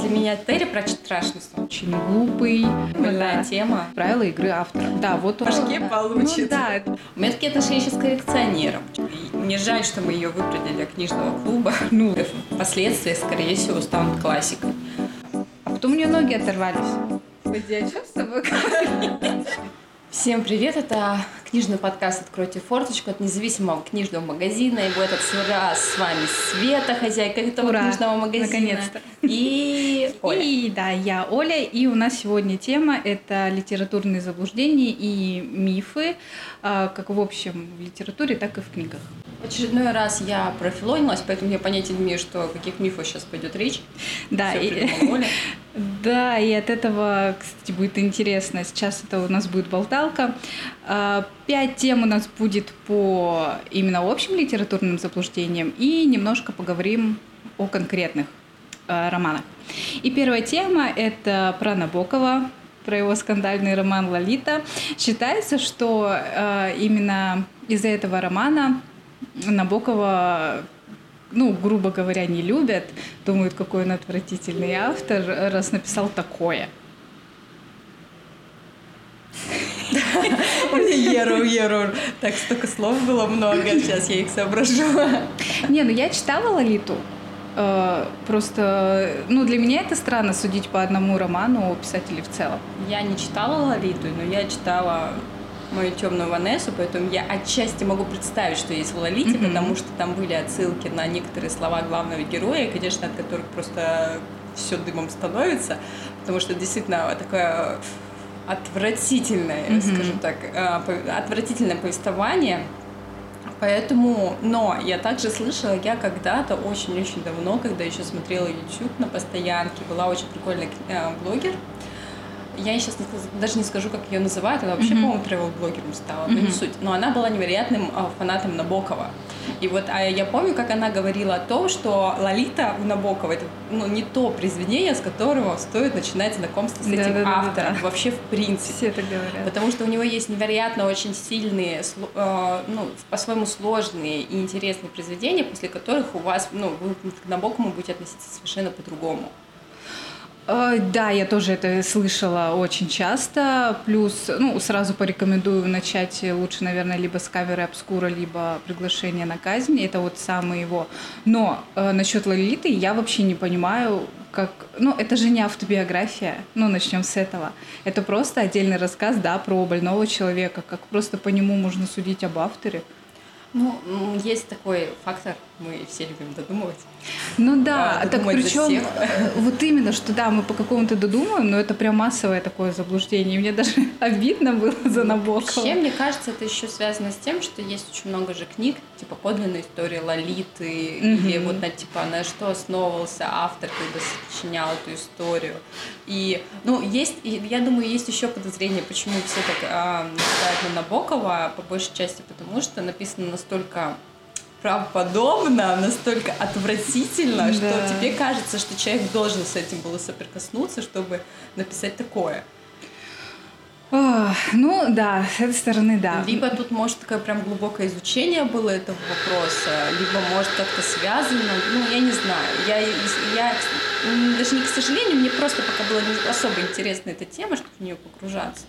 для меня Терри Пратчетт страшный сон. Очень глупый. Больная да. тема. Правила игры автора. Да, вот он. Башке Ну, получит. да, У меня такие отношения сейчас с коллекционером. И мне жаль, что мы ее выбрали для книжного клуба. Ну. Впоследствии, скорее всего, станут классикой. а потом у нее ноги оторвались. Пойди, а что с тобой? Всем привет, это книжный подкаст «Откройте форточку» от независимого книжного магазина. И в этот раз с вами Света, хозяйка этого Ура, книжного магазина. наконец-то. И Оля. И да, я Оля, и у нас сегодня тема это литературные заблуждения и мифы, а, как в общем в литературе, так и в книгах. В очередной раз я профилонилась, поэтому я понятия не имею, что, о каких мифах сейчас пойдет речь. Да, Всё и, да, и от этого, кстати, будет интересно. Сейчас это у нас будет болталка. А, Пять тем у нас будет по именно общим литературным заблуждениям и немножко поговорим о конкретных э, романах. И первая тема это про Набокова, про его скандальный роман «Лолита». Считается, что э, именно из-за этого романа Набокова ну, грубо говоря, не любят, думают, какой он отвратительный автор, раз написал такое. У меня Еру, Еру. Так, столько слов было много, сейчас я их соображу. Не, ну я читала Лолиту. Э, Просто, ну, для меня это странно судить по одному роману о писателе в целом. Я не читала Лолиту, но я читала мою темную Ванессу, поэтому я отчасти могу представить, что есть в Лолите, Мгм. потому что там были отсылки на некоторые слова главного героя, конечно, от которых просто все дымом становится, потому что действительно такое отвратительное, Мгм. скажем так, э, отвратительное повествование. Поэтому, но я также слышала, я когда-то очень-очень давно, когда еще смотрела YouTube на постоянке, была очень прикольная э, блогер. Я сейчас не даже не скажу, как ее называют, она вообще, Мгм. по-моему, тревел-блогером стала, но не суть. Но она была невероятным а, фанатом Набокова. И вот а я помню, как она говорила о том, что Лолита у Набокова это ну, не то произведение, с которого стоит начинать знакомство с этим Да-да-да-да-да. автором. Вообще, в принципе. Все так говорят. Потому что у него есть невероятно очень сильные, э, ну, по-своему сложные и интересные произведения, после которых у вас, ну, вы к Набокову будете относиться совершенно по-другому. Э, Да, я тоже это слышала очень часто. Плюс, ну, сразу порекомендую начать лучше, наверное, либо с камеры обскура, либо приглашение на казнь. Это вот самый его. Но э, насчет Лолиты я вообще не понимаю, как... Ну, это же не автобиография. Ну, начнем с этого. Это просто отдельный рассказ, да, про больного человека. Как просто по нему можно судить об авторе. Ну, есть такой фактор, мы все любим додумывать. Ну да, А, так причем всех. вот именно, что да, мы по какому-то додумаем, но это прям массовое такое заблуждение. И мне даже обидно было за Набокова. Вообще, мне кажется, это еще связано с тем, что есть очень много же книг, типа подлинная история Лолиты, Мгм. или вот на типа на что основывался автор, когда сочинял эту историю. И, ну, есть, я думаю, есть еще подозрение, почему все так а, нападают на Набокова, по большей части потому, что написано настолько правдоподобно, настолько отвратительно, что Да. тебе кажется, что человек должен с этим было соприкоснуться, чтобы написать такое. Ах, ну да, с этой стороны да. Либо тут, может, такое прям глубокое изучение было этого вопроса, либо, может, как-то связано. Ну, я не знаю. Я, я даже не к сожалению, мне просто пока было не особо интересна эта тема, чтобы в нее погружаться.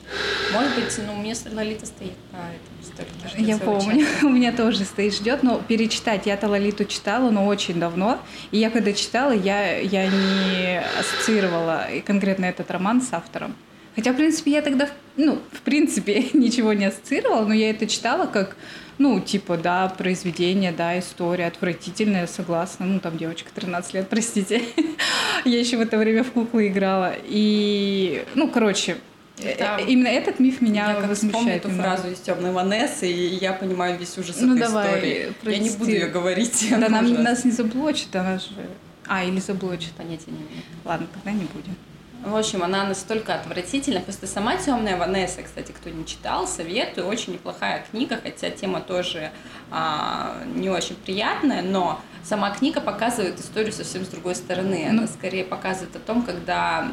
Может быть, ну, мне Лолита стоит по этому столике. ждет Я помню, у меня тоже стоит ждет, но перечитать я-то Лолиту читала, но очень давно. И я когда читала, я, я не ассоциировала конкретно этот роман с автором. Хотя, в принципе, я тогда, ну, в принципе, ничего не ассоциировала, но я это читала как, ну, типа, да, произведение, да, история отвратительная, согласна. Ну, там девочка 13 лет, простите. Я еще в это время в куклы играла. И, ну, короче, э, Да. именно этот миф меня Я как возмущает. эту немного. фразу из темной Ванессы, и я понимаю весь ужас Ну, этой давай, истории. Я не буду ее говорить. Да нам, нас не заблочит, она же... А, или заблочит. Понятия не имею. Ладно, тогда не будем. В общем, она настолько отвратительна. Просто сама темная Ванесса, кстати, кто не читал, советую. Очень неплохая книга, хотя тема тоже а, не очень приятная, но сама книга показывает историю совсем с другой стороны. Она Ну. скорее показывает о том, когда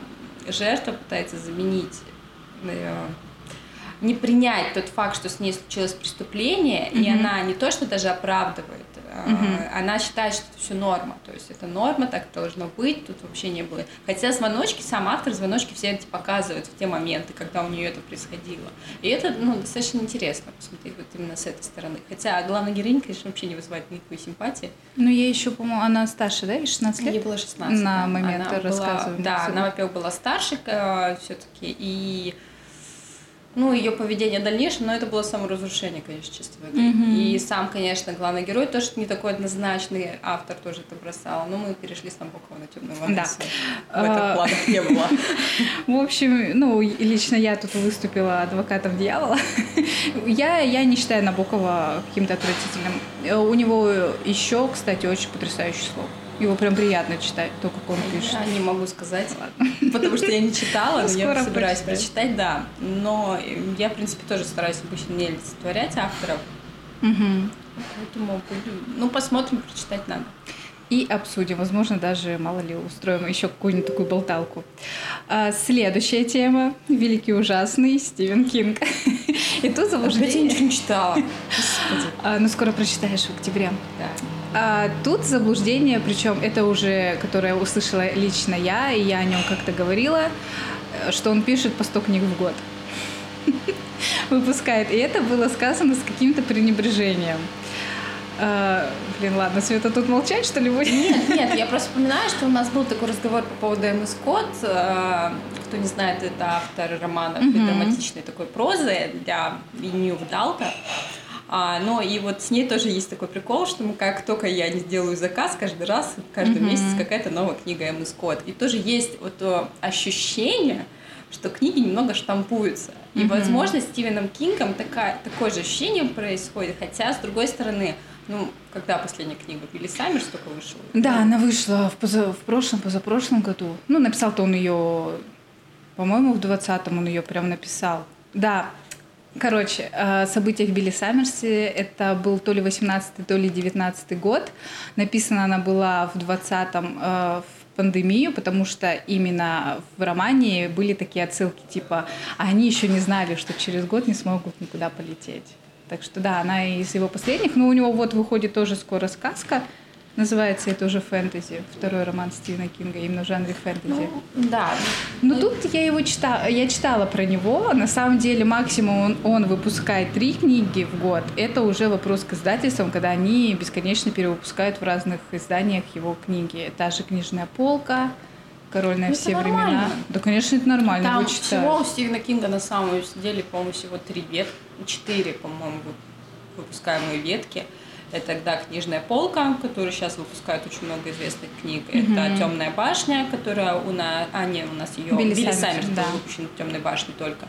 жертва пытается заменить э, не принять тот факт, что с ней случилось преступление, и Мгм. она не то, что даже оправдывает Угу. Она считает, что это все норма. То есть это норма, так должно быть, тут вообще не было. Хотя звоночки, сам автор звоночки все эти показывает в те моменты, когда у нее это происходило. И это ну, достаточно интересно посмотреть вот именно с этой стороны. Хотя главная героиня, конечно, вообще не вызывает никакой симпатии. Ну, ей еще, по-моему, она старше, да, 16 лет? Ей было 16. На момент рассказывания. Да, она, во-первых, была старше э, все-таки, и ну, ее поведение дальнейшее, но это было саморазрушение, конечно, чисто в игре. Mm-hmm. И сам, конечно, главный герой тоже не такой однозначный, автор тоже это бросал, но мы перешли с Набокова на темную воду. Да. В этом а, планах не было. В общем, ну, лично я тут выступила адвокатом дьявола. Я, я не считаю Набокова каким-то отвратительным. У него еще, кстати, очень потрясающий слог. Его прям приятно читать, то, как он пишет. Я не могу сказать, Ладно. потому что я не читала, но я собираюсь прочитать, да. Но я, в принципе, тоже стараюсь обычно не олицетворять авторов. Поэтому, ну, посмотрим, прочитать надо. И обсудим. Возможно, даже, мало ли, устроим еще какую-нибудь такую болталку. А, следующая тема. Великий ужасный Стивен Кинг. И тут заблуждение... Я ничего не читала. А, ну, скоро прочитаешь в октябре. Да. А, тут заблуждение, причем это уже, которое услышала лично я, и я о нем как-то говорила, что он пишет по 100 книг в год. Выпускает. И это было сказано с каким-то пренебрежением. А, блин, ладно, Света, тут молчать, что ли, будет? Нет, нет, я просто вспоминаю, что у нас был такой разговор по поводу Эммы Скотт. А, кто не знает, это автор романов mm-hmm. драматичной такой прозы для Нью Далта. А, но и вот с ней тоже есть такой прикол, что мы, как только я не сделаю заказ, каждый раз, каждый mm-hmm. месяц какая-то новая книга Эммы Скотт. И тоже есть вот то ощущение, что книги немного штампуются. И, mm-hmm. возможно, с Стивеном Кингом такая, такое же ощущение происходит, хотя, с другой стороны, ну, когда последняя книга? Билли Саммерс только вышла? Да, она вышла в, поза, в прошлом, позапрошлом году. Ну, написал-то он ее, по-моему, в 20-м он ее прям написал. Да, Короче, о событиях Билли Саммерси. Это был то ли 18 то ли 19 год. Написана она была в 20-м э, в пандемию, потому что именно в романе были такие отсылки, типа, а они еще не знали, что через год не смогут никуда полететь. Так что да, она из его последних, но у него вот выходит тоже скоро сказка, Называется это уже фэнтези. Второй роман Стивена Кинга, именно в жанре фэнтези. Ну, да. Но ну, тут я его читала, я читала про него. На самом деле максимум он, он выпускает три книги в год. Это уже вопрос к издательствам, когда они бесконечно перевыпускают в разных изданиях его книги. Та же книжная полка, Король на ну, все времена. Да, конечно, это нормально. Там всего у Стивена Кинга на самом деле, по-моему, всего три ветки, четыре, по-моему, выпускаемые ветки. Это тогда книжная полка, которую сейчас выпускают очень много известных книг. Mm-hmm. Это Темная башня, которая у нас, а не у нас ее Билли, Билли Саммерс да. был выпущен в Темной башне только.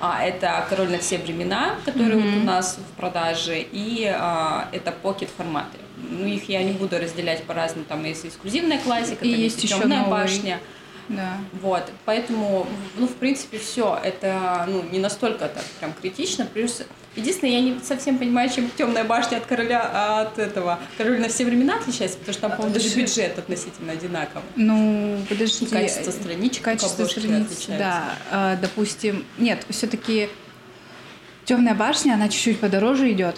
А, это Король на все времена, который mm-hmm. вот у нас в продаже, и а, это покет форматы. Ну, их я не буду разделять по разным, там есть эксклюзивная классика, и там есть, есть темная новый. башня. Да. Вот, поэтому, ну, в принципе, все, это, ну, не настолько так прям критично, плюс Единственное, я не совсем понимаю, чем темная башня от короля от этого короля на все времена отличается, потому что там, по-моему, даже бюджет относительно одинаковый. Ну, подожди. И качество страничек, качество страниц, да. А, допустим, нет, все-таки темная башня, она чуть-чуть подороже идет.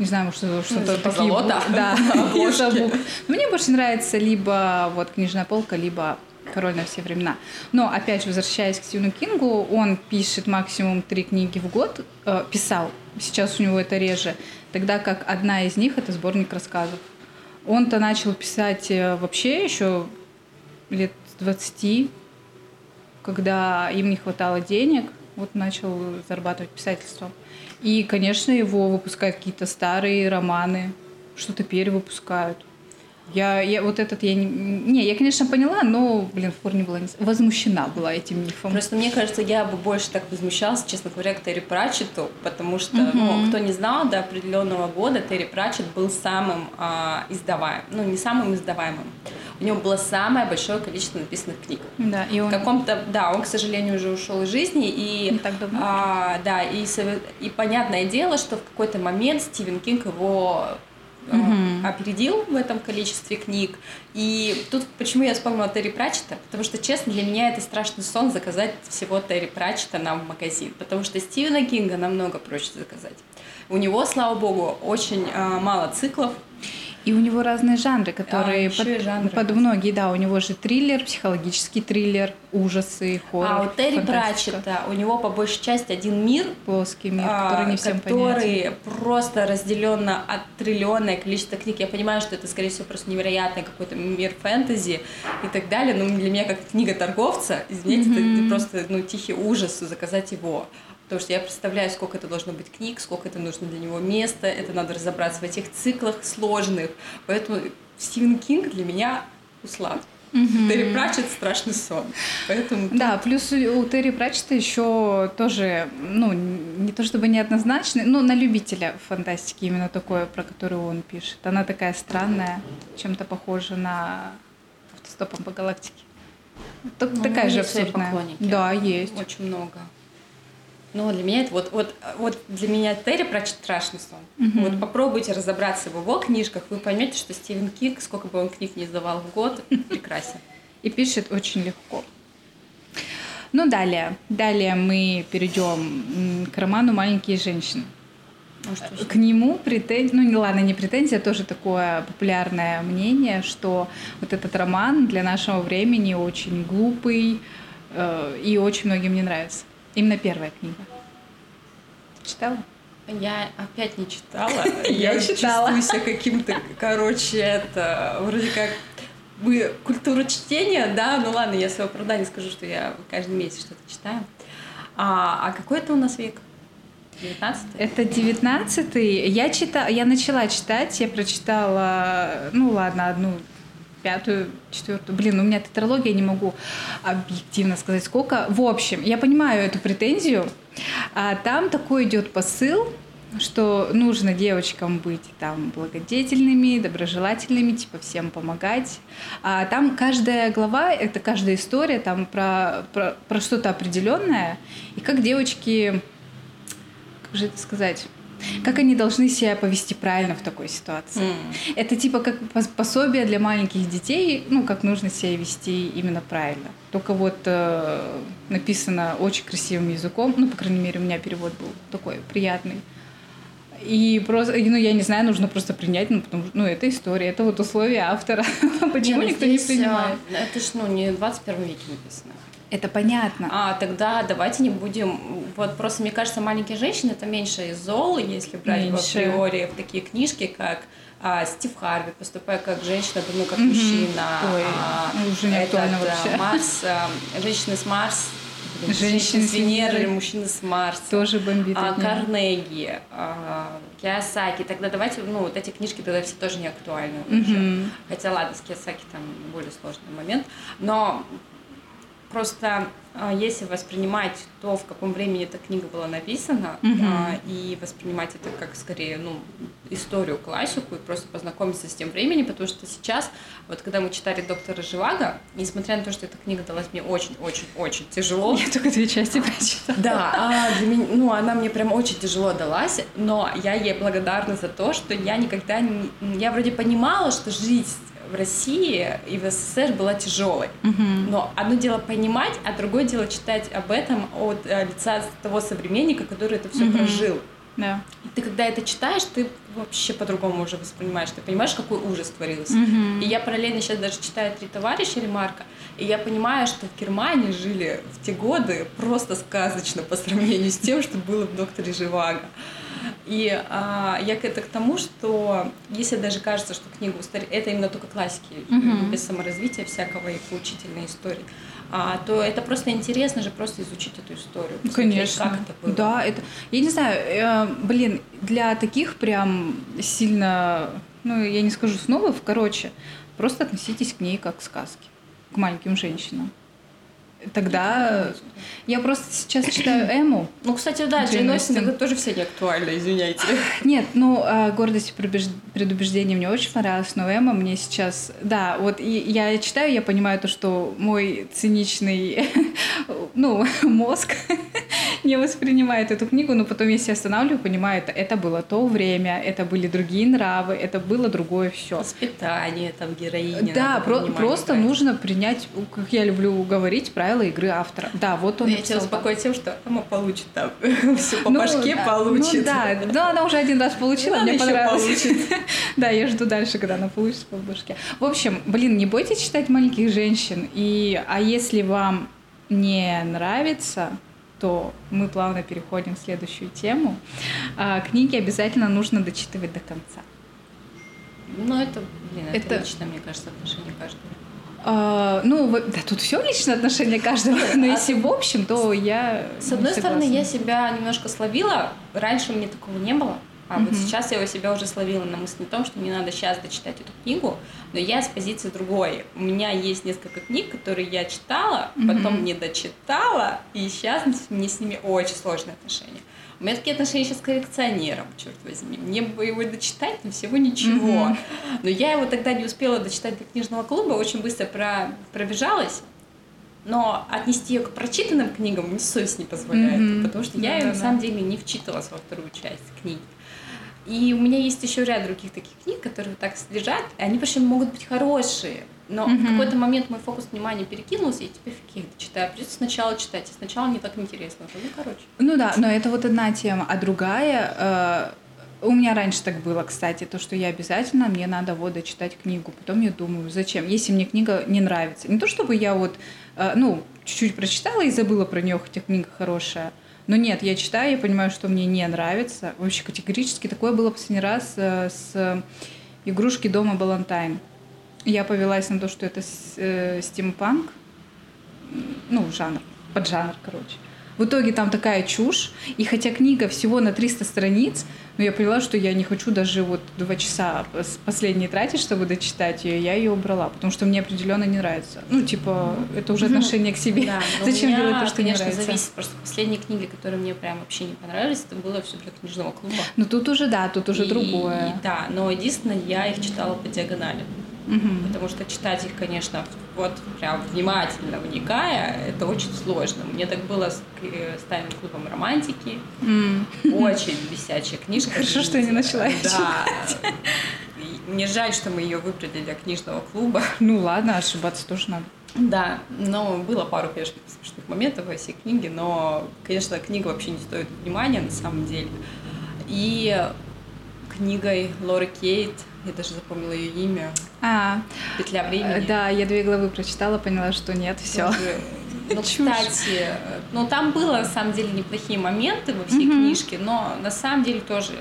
Не знаю, может, что-то ну, такие золота. Да, Мне больше нравится либо вот книжная полка, либо король на все времена. Но, опять же, возвращаясь к Стивену Кингу, он пишет максимум три книги в год, э, писал, сейчас у него это реже, тогда как одна из них – это сборник рассказов. Он-то начал писать э, вообще еще лет 20, когда им не хватало денег, вот начал зарабатывать писательством. И, конечно, его выпускают какие-то старые романы, что-то перевыпускают. Я, я вот этот я не, не, я конечно поняла, но, блин, в корне была не, возмущена была этим мифом. Просто мне кажется, я бы больше так возмущалась, честно говоря, к Терри Пратчету, потому что, uh-huh. ну, кто не знал, до определенного года Терри Пратчет был самым а, издаваемым, ну не самым издаваемым. У него было самое большое количество написанных книг. Да, и он... В каком-то, да, он, к сожалению, уже ушел из жизни и не так давно. А, да, и и понятное дело, что в какой-то момент Стивен Кинг его угу. опередил в этом количестве книг. И тут почему я вспомнила Терри Пратчета? Потому что, честно, для меня это страшный сон заказать всего Терри Пратчета нам в магазин. Потому что Стивена Кинга намного проще заказать. У него, слава богу, очень э, мало циклов. И у него разные жанры, которые А, ещё и под, жанры. под многие, да, у него же триллер, психологический триллер, ужасы, хоррор. А у Терри. Пратчета у него по большей части один мир, Плоский мир, а, который не всем понятен. который просто разделен на от триллионное количество книг. Я понимаю, что это, скорее всего, просто невероятный какой-то мир фэнтези и так далее, но для меня как книга торговца, извините, это- это, Мгм. просто ну, тихий ужас заказать его. Потому что я представляю, сколько это должно быть книг, сколько это нужно для него места, это надо разобраться в этих циклах сложных. Поэтому Стивен Кинг для меня услад. Мгм. Терри Пратчетт страшный сон. Поэтому Да, плюс у Терри Пратчета еще тоже, ну, не то чтобы неоднозначный, но на любителя фантастики именно такое, про которую он пишет. Она такая странная, чем-то похожа на автостопом по галактике. Так- Ну, такая же абсурдная. Да, есть. Очень много. Но для меня это вот, вот, вот для меня Терри Пратчетт страшный сон. Мгм. Вот попробуйте разобраться в его книжках, вы поймете, что Стивен Кинг, сколько бы он книг не издавал в год, прекрасен. И пишет очень легко. Ну, далее. Далее мы перейдем к роману «Маленькие женщины». Ну. К нему претензия, ну не ладно, не претензия, а тоже такое популярное мнение, что вот этот роман для нашего времени очень глупый э, и очень многим не нравится. Именно первая книга. Читала? Я опять не читала. Я читала. чувствую себя каким-то, короче, это вроде как мы культуру чтения, да, ну ладно, я свое оправдание скажу, что я каждый месяц что-то читаю. А, а какой это у нас век? 19 Это девятнадцатый. Я читала, я начала читать, я прочитала, ну ладно, одну пятую, четвертую. Блин, у меня тетралогия, я не могу объективно сказать сколько. В общем, я понимаю эту претензию. А там такой идет посыл, что нужно девочкам быть там благодетельными, доброжелательными, типа всем помогать. А там каждая глава, это каждая история там про, про, про что-то определенное, и как девочки как же это сказать, как они должны себя повести правильно в такой ситуации. М. Это типа как пос- пособие для маленьких детей, ну, как нужно себя вести именно правильно. Только вот э, написано очень красивым языком, ну, по крайней мере, у меня перевод был такой приятный. И просто, ну, я не знаю, нужно просто принять, ну, потому что, ну, это история, это вот условия автора. Почему Не, ну никто не здесь, принимает? а, Это ж, ну, не в 21 веке написано. Это понятно. А, тогда давайте не будем... Вот просто, мне кажется, «Маленькие женщины» — это меньше из зол, если брать в Меньше. априори в такие книжки, как а, Стив Харви, поступая как женщина, ну, как Мгм. мужчина. Ой, а, ну, уже не актуально этот, а, вообще. Марс, а, женщины с Марс, Женщины с Венеры, мужчины с Марса. Тоже бомбит. А. Карнеги, а, Киосаки. Тогда давайте, ну, вот эти книжки тогда все тоже не актуальны уже. Мгм. Хотя, ладно, с Киосаки там более сложный момент. Но просто а, если воспринимать то, в каком времени эта книга была написана, а, и воспринимать это как скорее, ну, историю, классику, и просто познакомиться с тем временем, потому что сейчас, вот когда мы читали «Доктора Живаго», несмотря на то, что эта книга далась мне очень-очень-очень тяжело, Я только две части прочитала. да, а для меня, ну, она мне прям очень тяжело далась, но я ей благодарна за то, что я никогда не... Я вроде понимала, что жизнь в России и в СССР была тяжелой. Мгм. Но одно дело понимать, а другое дело читать об этом от э, лица того современника, который это все Мгм. прожил. Да. И ты когда это читаешь, ты вообще по-другому уже воспринимаешь. Ты понимаешь, какой ужас творился. Мгм. И я параллельно сейчас даже читаю «Три товарища» Ремарка, и я понимаю, что в Германии жили в те годы просто сказочно по сравнению с тем, что было в «Докторе Живаго». И а, я к- это к тому, что если даже кажется, что книга устарела, это именно только классики, Мгм. без саморазвития всякого и поучительной истории, а, то это просто интересно же просто изучить эту историю. Конечно. Как это было. Да, это. Я не знаю, э, блин, для таких прям сильно, ну, я не скажу снова, короче, просто относитесь к ней как к сказке, к маленьким женщинам. Тогда я просто сейчас читаю Эму. Ну, кстати, да, Джейн Остин, тоже все не актуально, извиняйте. Нет, ну, а, «Гордость и предубеж- предубеждение» мне очень понравилось, но Эмма мне сейчас... Да, вот и я читаю, я понимаю то, что мой циничный, ну, мозг не воспринимает эту книгу, но потом, если останавливаю, понимаю, это, это было то время, это были другие нравы, это было другое все. Воспитание, там, героини. Да, про- просто брать. нужно принять, как я люблю говорить, правила игры автора. Да, вот он Я тебя успокою тем, что Ама получит там все по ну, башке да, получит. Ну да, да, она уже один раз получила, мне понравилось. Да, я жду дальше, когда она получит по башке. В общем, блин, не бойтесь читать маленьких женщин. И, а если вам не нравится, то мы плавно переходим в следующую тему. А, книги обязательно нужно дочитывать до конца. Ну, это, блин, это, это... лично, мне кажется, отношение каждого. А, ну, да, тут все личное отношение каждого, но если в общем, то я. С одной стороны, я себя немножко словила. Раньше меня такого не было. А mm-hmm. вот сейчас я у себя уже словила на мысли о том, что мне надо сейчас дочитать эту книгу, но я с позиции другой. У меня есть несколько книг, которые я читала, mm-hmm. потом не дочитала, и сейчас мне с ними очень сложные отношения. У меня такие отношения сейчас с коллекционером, черт возьми. Мне бы его дочитать, но всего ничего. Mm-hmm. Но я его тогда не успела дочитать до книжного клуба, очень быстро про... пробежалась. Но отнести ее к прочитанным книгам мне совесть не позволяет, mm-hmm. потому что я ее на самом деле не вчитывалась во вторую часть книги. И у меня есть еще ряд других таких книг, которые так лежат, и они причем могут быть хорошие. Но mm-hmm. в какой-то момент мой фокус внимания перекинулся, и теперь фиг их читаю. Придется сначала читать, и сначала не так интересно. Ну, короче. Ну да, но это вот одна тема. А другая, э, у меня раньше так было, кстати, то, что я обязательно, мне надо вот дочитать книгу. Потом я думаю, зачем? Если мне книга не нравится. Не то, чтобы я вот, э, ну, чуть-чуть прочитала и забыла про нее, хотя книга хорошая. Но нет, я читаю, я понимаю, что мне не нравится. Вообще категорически такое было последний раз э, с игрушки дома Балантайн. Я повелась на то, что это э, стимпанк, ну, жанр, поджанр, короче. В итоге там такая чушь, и хотя книга всего на 300 страниц, но я поняла, что я не хочу даже вот два часа последние тратить, чтобы дочитать ее, я ее убрала, потому что мне определенно не нравится. Ну, типа, это уже отношение к себе. Да, Зачем делать то, что конечно, не нравится? зависит. Просто последние книги, которые мне прям вообще не понравились, это было все для книжного клуба. Ну, тут уже, да, тут уже и, другое. И, да, но единственное, я их читала по диагонали. Угу. Потому что читать их, конечно, вот прям внимательно вникая, это очень сложно. Мне так было с, э, с тайным клубом романтики. Mm. Очень висячая книжка. Хорошо, что я не начала Да. Мне жаль, что мы ее выбрали для книжного клуба. Ну ладно, ошибаться тоже надо. Да, но было пару, конечно, смешных моментов во всей книге, но, конечно, книга вообще не стоит внимания на самом деле. И книгой Лоры Кейт я даже запомнила ее имя. А, Петля времени. Да, я две главы прочитала, поняла, что нет, все. Ну, кстати, ну там было на самом деле неплохие моменты во всей книжке, но на самом деле тоже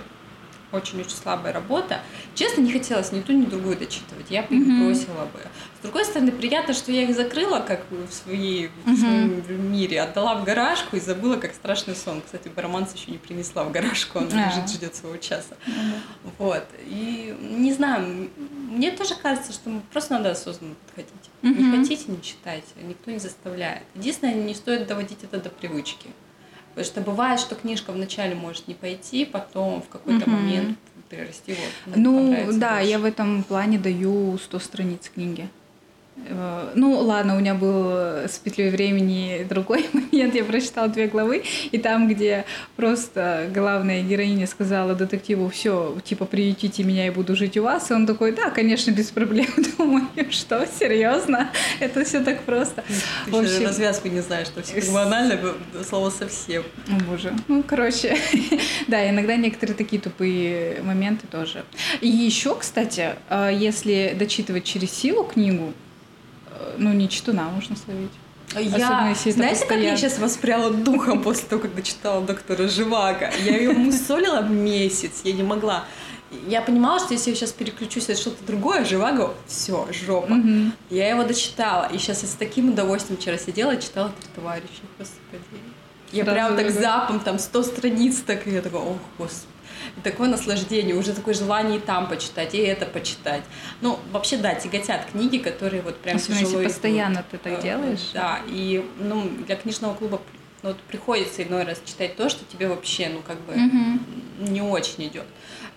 очень-очень слабая работа. Честно, не хотелось ни ту, ни другую дочитывать. Я бы бросила бы. С другой стороны, приятно, что я их закрыла, как в, своей, в своем мире, отдала в гаражку и забыла, как страшный сон. Кстати, Бараманс еще не принесла в гаражку, он лежит, ждет своего часа. Вот. И не знаю, мне тоже кажется, что просто надо осознанно подходить. Не хотите, не читайте, никто не заставляет. Единственное, не стоит доводить это до привычки. Потому что бывает, что книжка вначале может не пойти, потом в какой-то угу. момент перерасти вот. Ну, да, больше. я в этом плане даю 100 страниц книги. Э, ну, ладно, у меня был с петлей времени другой момент. Я прочитала две главы, и там, где просто главная героиня сказала детективу, все, типа, приютите меня, я буду жить у вас. И он такой, да, конечно, без проблем. Думаю, что, серьезно? Это все так просто. Ты в общем, развязку не знаешь, что все банально, слово совсем. О, боже. Ну, короче, да, иногда некоторые такие тупые моменты тоже. И еще, кстати, э, если дочитывать через силу книгу, ну, не читуна можно словить. Я, знаете, как я сейчас воспряла духом после того, как дочитала доктора Живаго? Я ее мусолила месяц, я не могла. Я понимала, что если я сейчас переключусь на что-то другое, Живаго, все, жопа. Mm-hmm. Я его дочитала, и сейчас я с таким удовольствием вчера сидела и читала «Три товарища», господи. Я прям так запом, там, 100 страниц, так, и я такая, ох, господи такое наслаждение, уже такое желание и там почитать, и это почитать. Ну, вообще, да, тяготят книги, которые вот прям Особенно тяжело если постоянно ты так делаешь. Да, и, ну, для книжного клуба ну, вот приходится иной раз читать то, что тебе вообще, ну, как бы угу. не очень идет.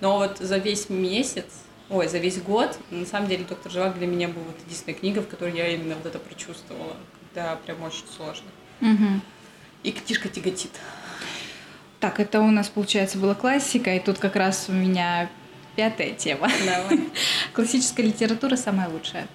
Но вот за весь месяц, ой, за весь год, на самом деле, «Доктор Живак» для меня был вот единственная книга, в которой я именно вот это прочувствовала, когда прям очень сложно. Угу. И книжка тяготит. Так, это у нас, получается, была классика, и тут как раз у меня пятая тема. Давай. Классическая литература самая лучшая.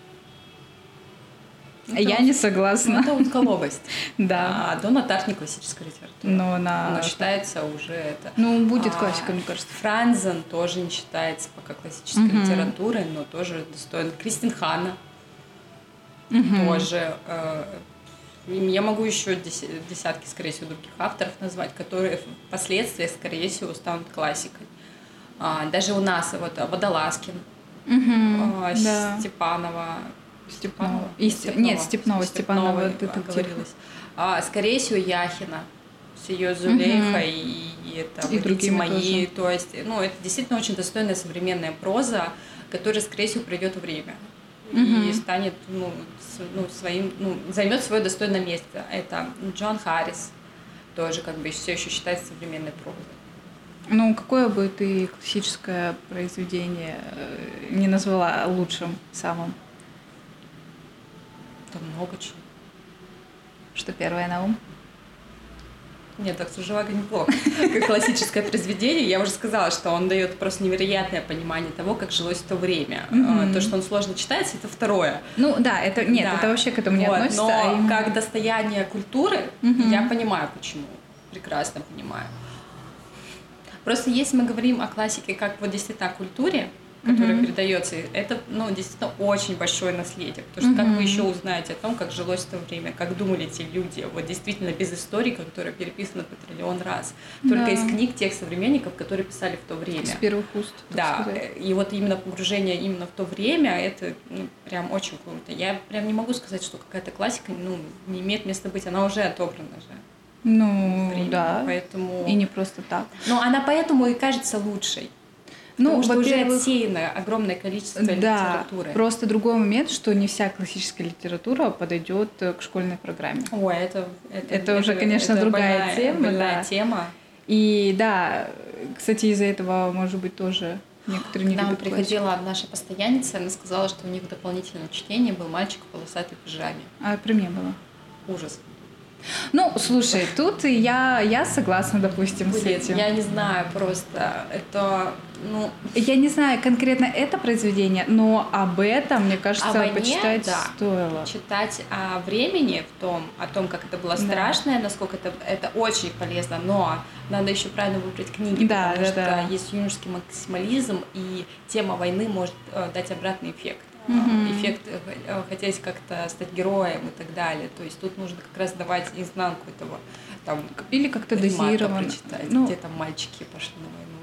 Это Я вот- не Ну, согласна. это узколобость. Да. А Дона Тарт не классическая литература. Но она... Но считается уже это. Ну, будет А, классика, мне кажется. Франзен тоже не считается пока классической Мгм. литературой, но тоже достоин. Кристин Ханна Мгм. тоже. э, я могу еще дес- десятки, скорее всего, других авторов назвать, которые впоследствии, скорее всего, станут классикой. А, даже у нас вот Водолазкин, Да. Степанова. Степнова. И Сте- Нет, Степнова, Степанова. вот это типа. оговорилась. А, скорее всего, Яхина с ее Зулейхой и, и это И «Водите другими мои. тоже. То есть, ну, это действительно очень достойная современная проза, которая, скорее всего, придет время. И Мгм. станет ну, с- ну, своим, ну, займет свое достойное место. Это Джон Харрис, тоже как бы все еще считается современной прозой. Ну, какое бы ты классическое произведение э, не назвала лучшим, самым? Там много чего. Что первое на ум? Нет, так Сужевага неплохо. Как классическое произведение, я уже сказала, что он дает просто невероятное понимание того, как жилось в то время. А, То, что он сложно читается, это второе. Ну, да, это нет, Да. это вообще к этому не Вот, относится. Но а именно- как достояние культуры, Мгм. я понимаю, почему. Прекрасно понимаю. Просто если мы говорим о классике как вот действительно о культуре, которая Мгм. передается, это ну, действительно очень большое наследие. Потому что как Мгм. вы еще узнаете о том, как жилось в то время, как думали те люди, вот действительно без истории, которая переписана по триллион раз. Только Да. из книг тех современников, которые писали в то время. С первых уст, Да, сказать. и вот именно погружение именно в то время, это ну, прям очень круто. Я прям не могу сказать, что какая-то классика ну, не имеет места быть, она уже отобрана же. Ну, временем, да. Поэтому... И не просто так. Но она поэтому и кажется лучшей. Ну, потому что уже отсеяно огромное количество Да, литературы. просто другой момент, что не вся классическая литература подойдет э, к школьной программе. Ой, это, это, Это уже, конечно, это другая больная- тема, больная да. тема. И да, кстати, из-за этого, может быть, тоже некоторые не К нам любят классику. приходила наша постоянница, она сказала, что у них в дополнительном чтении был мальчик в полосатой пижаме. А при мне было. Ужас. Ну, слушай, тут я, я согласна, допустим, с Блин, этим. я не знаю просто. Это, ну, Я не знаю конкретно это произведение, но об этом, мне кажется, войне, почитать да. стоило. читать о времени в том, о том, как это было Да. страшно, насколько это, это очень полезно, но надо еще правильно выбрать книги, Да, потому да, что да. есть юношеский максимализм, и тема войны может э, дать обратный эффект. Мгм. Эффект э, э, хотеть как-то стать героем и так далее. То есть тут нужно как раз давать изнанку этого. Там, Или как-то прочитать, Ну, где там мальчики пошли на войну.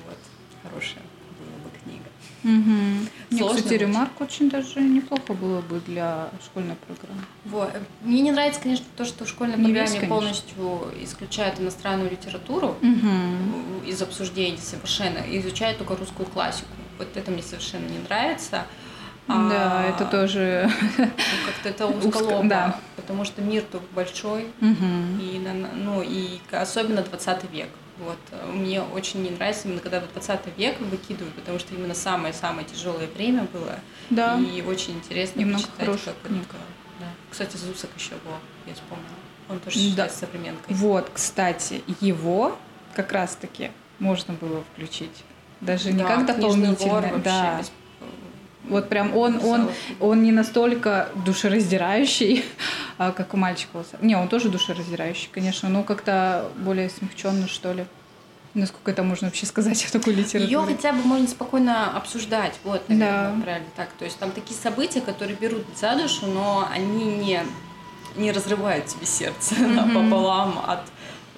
Хорошая была бы книга. мгм. Мне, кстати, ремарк очень даже неплохо было бы для школьной программы. Вот. Мне не нравится, конечно, то, что в школьной Ну, программе конечно. полностью исключают иностранную литературу Мгм. из обсуждений совершенно, и изучают только русскую классику. Вот это мне совершенно не нравится. А, Да, это тоже. ну, как-то это Узко, узколобо, да. потому что мир тут большой, Мгм. и, ну, и особенно 20 век. Вот. э, Мне очень не нравится именно, когда вот 20 век выкидывают, потому что именно самое-самое тяжелое время было. Да. И очень интересно И много почитать, как книг. Да. Кстати, Зусак еще был, я вспомнила. Он тоже Да. считается современкой. Вот, кстати, его как раз-таки можно было включить. Даже не Да, как «Книжный дополнительное. вор» вообще да. без- Вот прям он, он, он не настолько душераздирающий, а, как у мальчика. Не, он тоже душераздирающий, конечно, но как-то более смягченный, что ли. Насколько это можно вообще сказать о такой литературе? Ее хотя бы можно спокойно обсуждать, вот, Да. наверное, правильно так. То есть там такие события, которые берут за душу, но они не, не разрывают тебе сердце Мгм. пополам от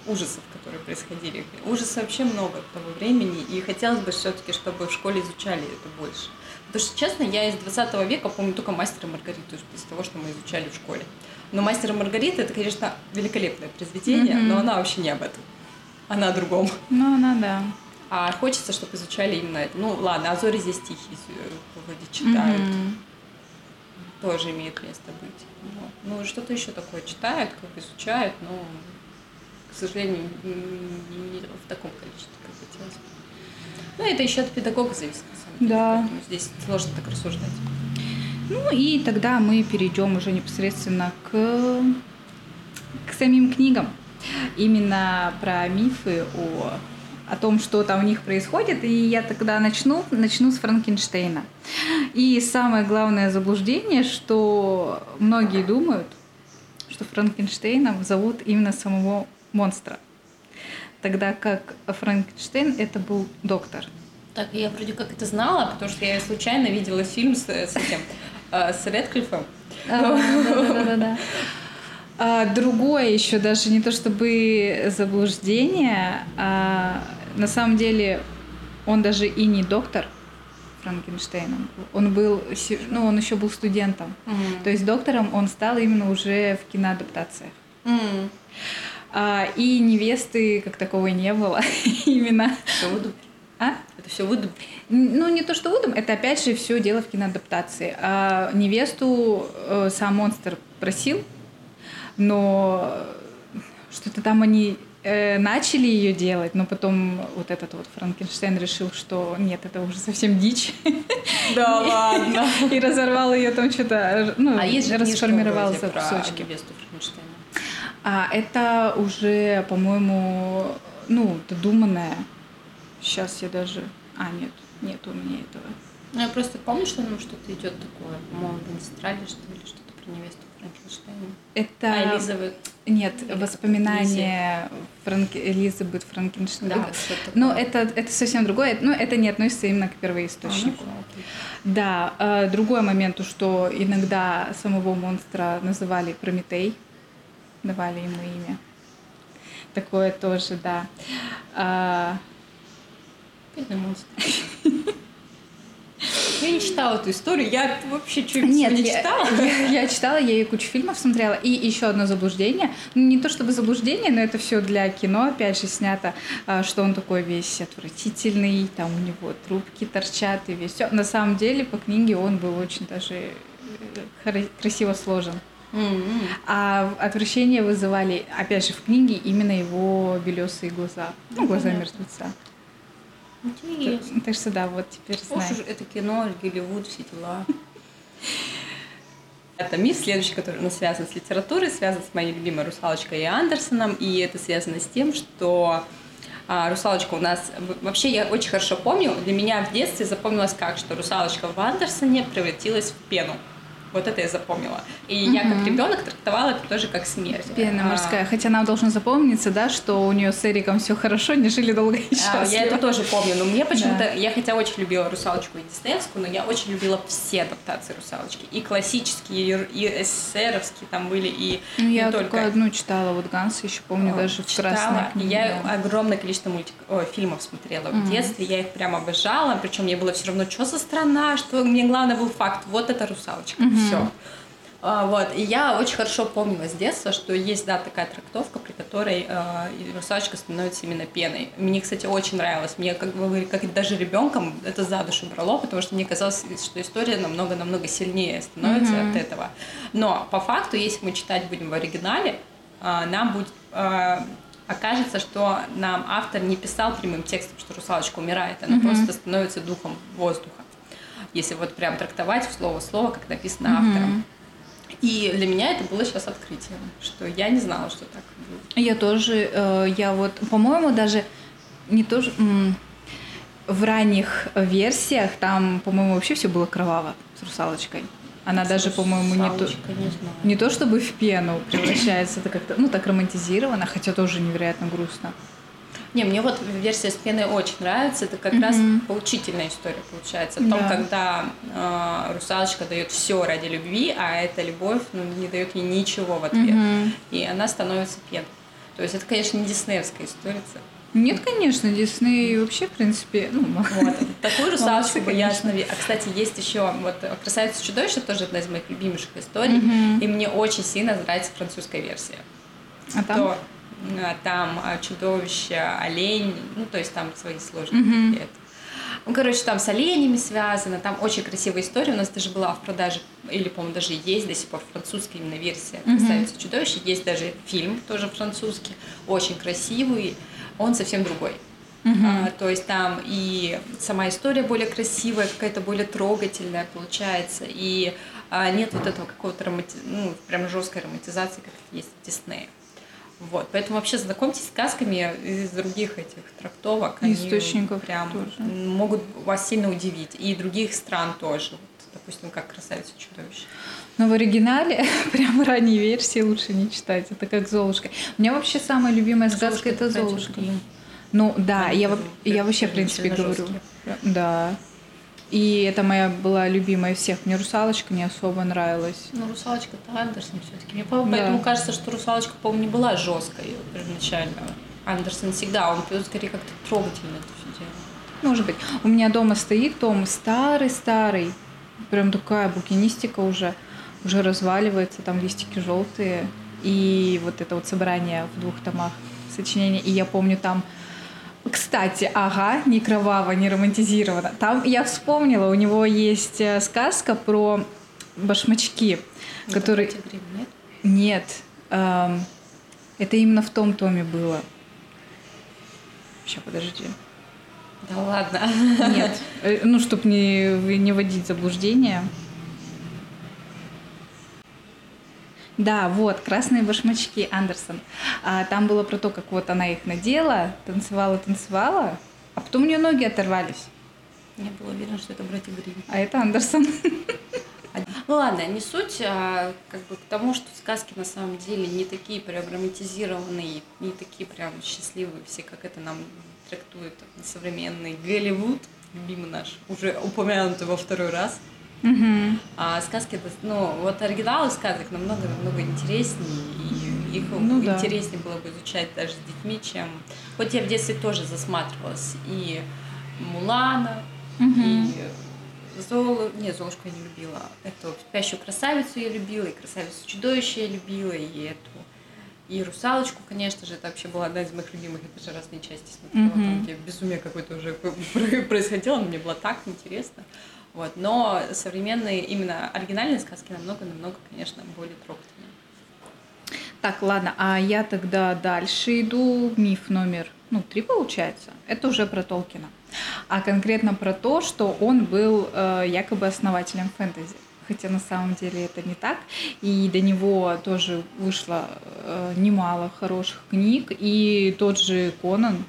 ужасов, которые происходили. Ужасов вообще много того времени, и хотелось бы все-таки, чтобы в школе изучали это больше. Потому что, честно, я из 20 века помню только «Мастера Маргариту» из того, что мы изучали в школе. Но «Мастер и Маргарита» — это, конечно, великолепное произведение, Мгм. но она вообще не об этом. Она о другом. Ну, она, да. А хочется, чтобы изучали именно это. Ну, ладно, а зори здесь тихие вроде читают. Мгм. Тоже имеет место быть. Вот. Ну, что-то еще такое читают, как изучают, но, к сожалению, не, в таком количестве, как хотелось бы. Ну, это еще от педагога зависит, на самом деле. Да. Поэтому здесь сложно так рассуждать. Ну и тогда мы перейдем уже непосредственно к, к самим книгам. Именно про мифы о о том, что там у них происходит, и я тогда начну, начну с Франкенштейна. И самое главное заблуждение, что многие думают, что Франкенштейном зовут именно самого монстра, тогда как Франкенштейн это был доктор. Так, я вроде как это знала, потому что я случайно видела фильм с, с этим, э, с Редклиффом. Да-да-да. А, другое еще даже не то чтобы заблуждение, а на самом деле он даже и не доктор Франкенштейном. Он был, ну, он еще был студентом. Mm-hmm. То есть доктором он стал именно уже в киноадаптациях. Mm-hmm. А, и невесты как таковой не было именно. Все выдумано. А? Это все выдумано. Ну, не то, что выдум, это опять же все дело в киноадаптации. А невесту э, сам монстр просил, но что-то там они э, начали ее делать, но потом вот этот вот Франкенштейн решил, что нет, это уже совсем дичь. Да ладно. И разорвал ее там что-то, ну, а есть расформировался в кусочки. А это уже, по-моему, ну, додуманное. Сейчас я даже... А, нет, нет у меня этого. Ну, я просто помню, что там что-то идет такое, по-моему, в Инстрале, что ли, что-то про невесту Франкенштейна. Это... А, Элизабет. Нет, воспоминания Франк... Элизабет Франкенштейн. Да, Но это, это совсем другое. Ну, это не относится именно к первоисточнику. А, ну, да, э, другой момент, что иногда самого монстра называли Прометей, давали ему имя. Такое тоже, да. А... Бедный монстр. Я не читала эту историю, я вообще что-нибудь Нет, не я, читала. Я, я читала, я и кучу фильмов смотрела. И еще одно заблуждение. Ну, не то чтобы заблуждение, но это все для кино, опять же, снято, а, что он такой весь отвратительный, там у него трубки торчат и весь все. На самом деле, по книге он был очень даже э, красиво сложен. Mm-hmm. А отвращение вызывали, опять же, в книге именно его белесые глаза. Ну, глаза мертвеца. Интересно. Так, так что да, вот теперь знаешь. это кино, Голливуд, все дела. Это миф следующий, который у нас связан с литературой, связан с моей любимой «Русалочкой» и Андерсоном, и это связано с тем, что а, «Русалочка» у нас... Вообще, я очень хорошо помню, для меня в детстве запомнилось как, что «Русалочка» в Андерсоне превратилась в пену. Вот это я запомнила. И угу. я как ребенок трактовала это тоже как смерть. Пена морская. А... Хотя нам должно запомниться, да, что у нее с Эриком все хорошо, не жили долго и счастливо. А, я это тоже помню. Но мне почему-то... Да. Я хотя очень любила «Русалочку» и Диснеевскую, но я очень любила все адаптации «Русалочки». И классические, и эсеровские там были, и ну, Я только... только одну читала, вот Ганса еще помню, О, даже в читала. красной книге. Я да. огромное количество мультик... О, фильмов смотрела в детстве, я их прям обожала, причем мне было все равно, что за страна, что мне главное был факт, вот это «Русалочка». Mm-hmm все. А, вот. И я очень хорошо помнила с детства, что есть, да, такая трактовка, при которой э, русалочка становится именно пеной. Мне, кстати, очень нравилось. Мне, как бы, как даже ребенком, это за душу брало, потому что мне казалось, что история намного-намного сильнее становится mm-hmm. от этого. Но по факту, если мы читать будем в оригинале, э, нам будет э, окажется, что нам автор не писал прямым текстом, что русалочка умирает, она mm-hmm. просто становится духом воздуха если вот прям трактовать слово-слово, как написано mm-hmm. автором. И для меня это было сейчас открытием, что я не знала, что так будет. Я тоже, э, я вот, по-моему, даже не тоже в ранних версиях там, по-моему, вообще все было кроваво с русалочкой. Она с даже, по-моему, не то, не, не то чтобы в пену превращается, это как-то, ну, так романтизировано, хотя тоже невероятно грустно. Не, мне вот версия с пеной очень нравится. Это как mm-hmm. раз поучительная история получается. О том, да. когда э, русалочка дает все ради любви, а эта любовь ну, не дает ей ничего в ответ. Mm-hmm. И она становится пеной. То есть это, конечно, не диснеевская история. Нет, конечно, Дисней вообще, в принципе, ну, вот, такую русалочку бы я остановила. А, кстати, есть еще вот «Красавица чудовище», тоже одна из моих любимейших историй, mm-hmm. и мне очень сильно нравится французская версия. А там? То, там а, чудовище, олень, ну, то есть там свои сложности. Mm-hmm. Ну, короче, там с оленями связано, там очень красивая история. У нас даже была в продаже, или, по-моему, даже есть до сих пор французская именно версия «Красавица mm-hmm. чудовище». Есть даже фильм, тоже французский, очень красивый. Он совсем другой. Uh-huh. А, то есть там и сама история более красивая, какая-то более трогательная получается, и а, нет вот этого какого-то романти... ну, прям жесткой романтизации, как есть в Диснее. Вот, поэтому вообще знакомьтесь с сказками из других этих трактовок. Они Источников прям тоже. могут вас сильно удивить. И других стран тоже. Вот, допустим, как «Красавица и чудовище». Но в оригинале прям ранней версии лучше не читать. Это как Золушка. У меня вообще самая любимая сказка это Золушка. Ну да, я, я вообще, в принципе, говорю. Да. И это моя была любимая всех. Мне русалочка не особо нравилась. Ну, русалочка-то Андерсон все-таки. Мне по- поэтому кажется, что русалочка, по-моему, не была жесткой первоначально. Андерсон всегда, он скорее как-то трогательно это все делал. Может быть. У меня дома стоит том старый-старый. Прям такая букинистика уже. Уже разваливается, там листики желтые. И вот это вот собрание в двух томах сочинения. И я помню там кстати, ага, не кроваво, не романтизировано. Там я вспомнила, у него есть э, сказка про башмачки, которые... Это Грим, нет? Нет, эм, это именно в том томе было. Сейчас, подожди. Да ладно. Нет, э, ну, чтобы не, не вводить в заблуждение. Да, вот, красные башмачки Андерсон. А, там было про то, как вот она их надела, танцевала, танцевала, а потом у нее ноги оторвались. Я была уверена, что это братья Грим. А это Андерсон. Ну ладно, не суть, а как бы к тому, что сказки на самом деле не такие прям романтизированные, не такие прям счастливые все, как это нам трактует современный Голливуд, любимый наш, уже упомянутый во второй раз. Мгм. А сказки, это, ну, вот оригиналы сказок намного-намного интереснее, и их Ну да. интереснее было бы изучать даже с детьми, чем... Вот я в детстве тоже засматривалась и Мулана, Мгм. и Золу... Не, Золушку я не любила. Эту «Спящую красавицу» я любила, и «Красавицу чудовище» я любила, и эту... И «Русалочку», конечно же, это вообще была одна из моих любимых. Я даже разные части смотрела, Мгм. там, где безумие какое-то уже происходило, но мне было так интересно. Вот. Но современные, именно оригинальные сказки намного-намного, конечно, более трогательные. Так, ладно, а я тогда дальше иду. Миф номер, ну, три получается. Это уже про Толкина. А конкретно про то, что он был э, якобы основателем фэнтези. Хотя на самом деле это не так. И до него тоже вышло э, немало хороших книг. И тот же Конан.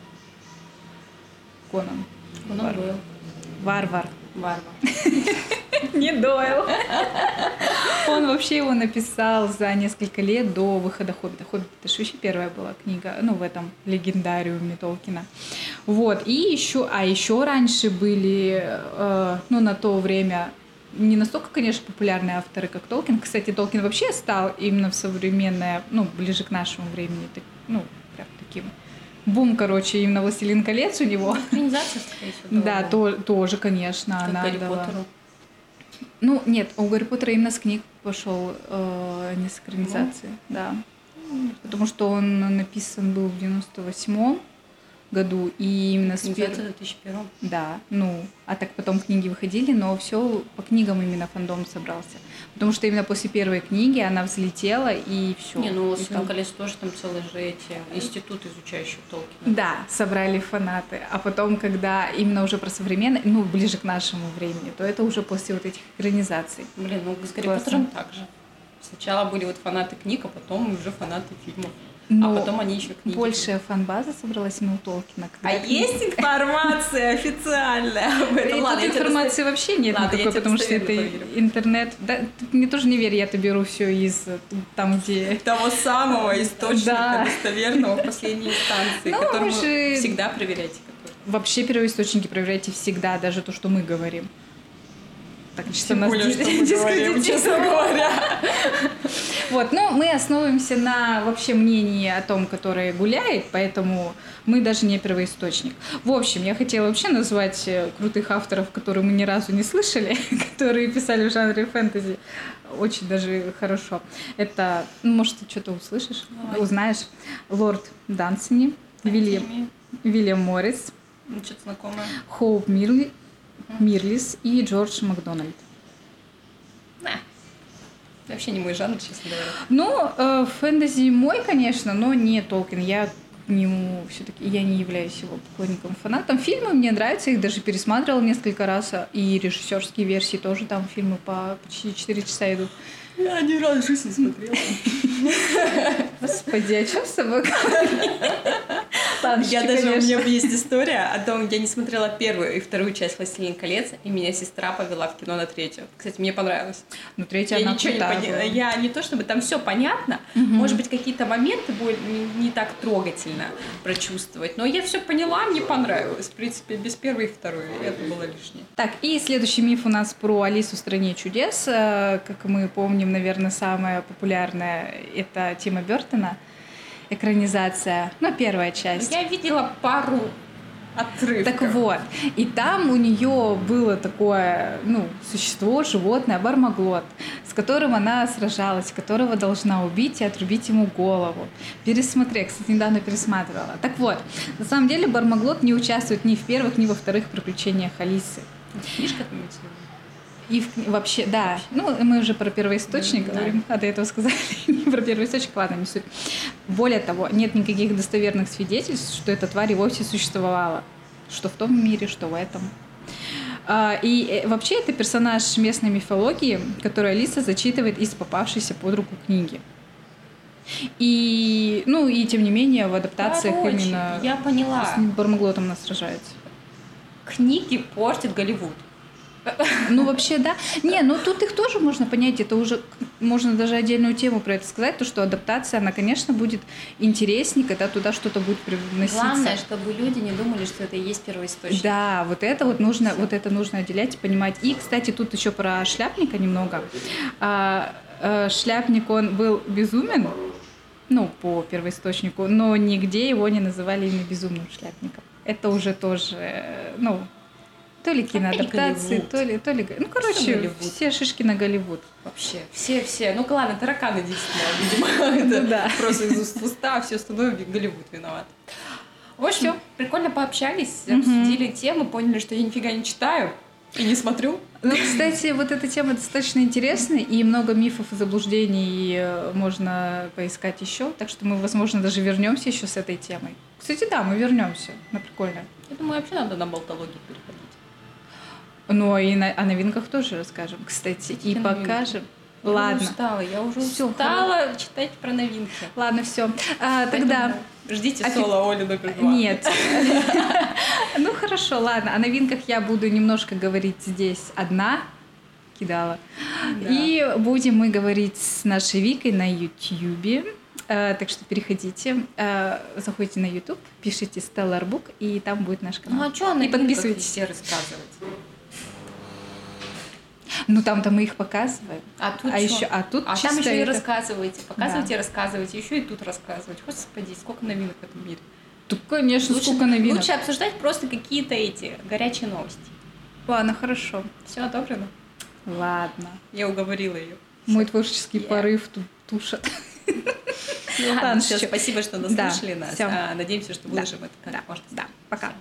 Конан. Он Вар- был Варвар. Варвар. Не Дойл. Он вообще его написал за несколько лет до выхода «Хоббита». «Хоббит» — это же вообще первая была книга, ну, в этом легендариуме Толкина. Вот, и еще, а еще раньше были, э, ну, на то время не настолько, конечно, популярные авторы, как Толкин. Кстати, Толкин вообще стал именно в современное, ну, ближе к нашему времени, так- ну, прям таким бум, короче, именно «Властелин колец» у него. Экранизация, скорее всего. Да, то, тоже, конечно, Как она Гарри дала. Поттеру. Ну, нет, у Гарри Поттера именно с книг пошел, э, не с экранизации, да. Потому что он написан был в 98 году, и именно с пер- в 2001 Да, ну, а так потом книги выходили, но все по книгам именно фандом собрался. Потому что именно после первой книги она взлетела, и все. Не, ну «Властелин колец» тоже там целые же эти институты, изучающие Толкина. Да, собрали фанаты. А потом, когда именно уже про современное, ну, ближе к нашему времени, то это уже после вот этих экранизаций. Блин, ну с Гарри. Поттером так же. Сначала были вот фанаты книг, а потом уже фанаты фильмов. Но а потом они еще книги. Большая фан-база собралась именно у Толкина. А когда есть информация официальная об этом? тут Ладно, я тебе информации вообще нет Ладно, я никакой, потому что это интернет. Да, тут мне тоже не верь, я-то беру все из там, где... того самого источника Да. достоверного последней инстанции, Ну, же- всегда проверяйте. Вообще первоисточники проверяйте всегда, даже то, что мы говорим. Так, что Тем нас более, что мы говорим, честно говоря. Вот, но мы основываемся на вообще мнении о том, которое гуляет, поэтому мы даже не первоисточник. В общем, я хотела вообще назвать э, крутых авторов, которые мы ни разу не слышали, которые писали в жанре фэнтези. Очень даже хорошо. Это, ну, может, ты что-то услышишь, Давай. узнаешь. Лорд Дансини, Вильям, Вильям Моррис, Ну, что-то знакомое. Хоуп Мирли, Мирлис и Джордж Макдональд. На. Вообще не мой жанр, честно говоря. Ну, э, фэнтези мой, конечно, но не Толкин. Я к нему все-таки я не являюсь его поклонником, фанатом. Фильмы мне нравятся, их даже пересматривала несколько раз, а и режиссерские версии тоже там фильмы по почти 4 часа идут. Я ни разу в жизни не смотрела. Господи, о чем с собой Я даже, у меня есть история о том, я не смотрела первую и вторую часть «Властелин колец», и меня сестра повела в кино на третью. Кстати, мне понравилось. Ну, третья, я ничего не поняла. Я не то, чтобы там все понятно, может быть, какие-то моменты были не так трогательно прочувствовать, но я все поняла, мне понравилось. В принципе, без первой и второй это было лишнее. Так, и следующий миф у нас про Алису в стране чудес. Э, как мы помним, наверное, самая популярная это Тима Бертона экранизация, ну, первая часть. Я видела пару отрывков. Так вот, и там у нее было такое, ну, существо, животное, бармаглот, с которым она сражалась, которого должна убить и отрубить ему голову. Пересмотри, кстати, недавно пересматривала. Так вот, на самом деле бармаглот не участвует ни в первых, ни во вторых приключениях Алисы. Книжка и в, вообще, да. Ну, мы уже про первоисточник да. говорим, а до этого сказали не про первоисточник, ладно, не суть. Более того, нет никаких достоверных свидетельств, что эта тварь и вовсе существовала. Что в том мире, что в этом. А, и э, вообще это персонаж местной мифологии, который Алиса зачитывает из попавшейся под руку книги. И, ну, и тем не менее в адаптациях Короче, именно я поняла. с Бармаглотом она сражается. Книги портят Голливуд. Ну, вообще, да. Не, ну тут их тоже можно понять. Это уже можно даже отдельную тему про это сказать, то, что адаптация, она, конечно, будет интереснее, когда туда что-то будет привноситься. Главное, чтобы люди не думали, что это и есть первоисточник. Да, вот это вот нужно, вот это нужно отделять и понимать. И, кстати, тут еще про шляпника немного. А, а, шляпник, он был безумен, ну, по первоисточнику, но нигде его не называли именно безумным шляпником. Это уже тоже, ну, то ли киноадаптации, то ли, то ли... Ну, короче, все шишки на Голливуд. Вообще, все-все. Ну, ладно, тараканы действительно, видимо. Это да. просто из уст в уста, а все остальное Голливуд виноват. В общем, прикольно пообщались, обсудили тему, поняли, что я нифига не читаю и не смотрю. Ну, кстати, вот эта тема достаточно интересная, и много мифов и заблуждений э, можно поискать еще, так что мы, возможно, даже вернемся еще с этой темой. Кстати, да, мы вернемся, на прикольно. Я думаю, вообще надо на болтологию переходить. Ну и на, о новинках тоже расскажем, кстати, Какие и новинки? покажем. Я Ладно. Уже устала, я уже все, устала хорошо. читать про новинки. Ладно, все. А, тогда ждите Офи... соло Оли номер два. Нет. Ну хорошо, ладно. О новинках я буду немножко говорить здесь одна. Кидала. И будем мы говорить с нашей Викой на Ютьюбе. Uh, так что переходите, uh, заходите на YouTube, пишите Stellar Book, и там будет наш канал. Ну а что и подписывайтесь. все рассказывать? Ну там-то мы их показываем. А тут а еще, а тут а там еще и рассказываете, показывайте, да. рассказывайте, еще и тут рассказывать. Господи, сколько новинок в этом мире. Тут, конечно, лучше, сколько новинок. Лучше обсуждать просто какие-то эти горячие новости. Ладно, хорошо. Все одобрено? Ладно. Я уговорила ее. Мой творческий yeah. порыв тут тушит. Ладно, все, спасибо, что нас слушали нас. Надеемся, что выложим это как можно. Да, пока.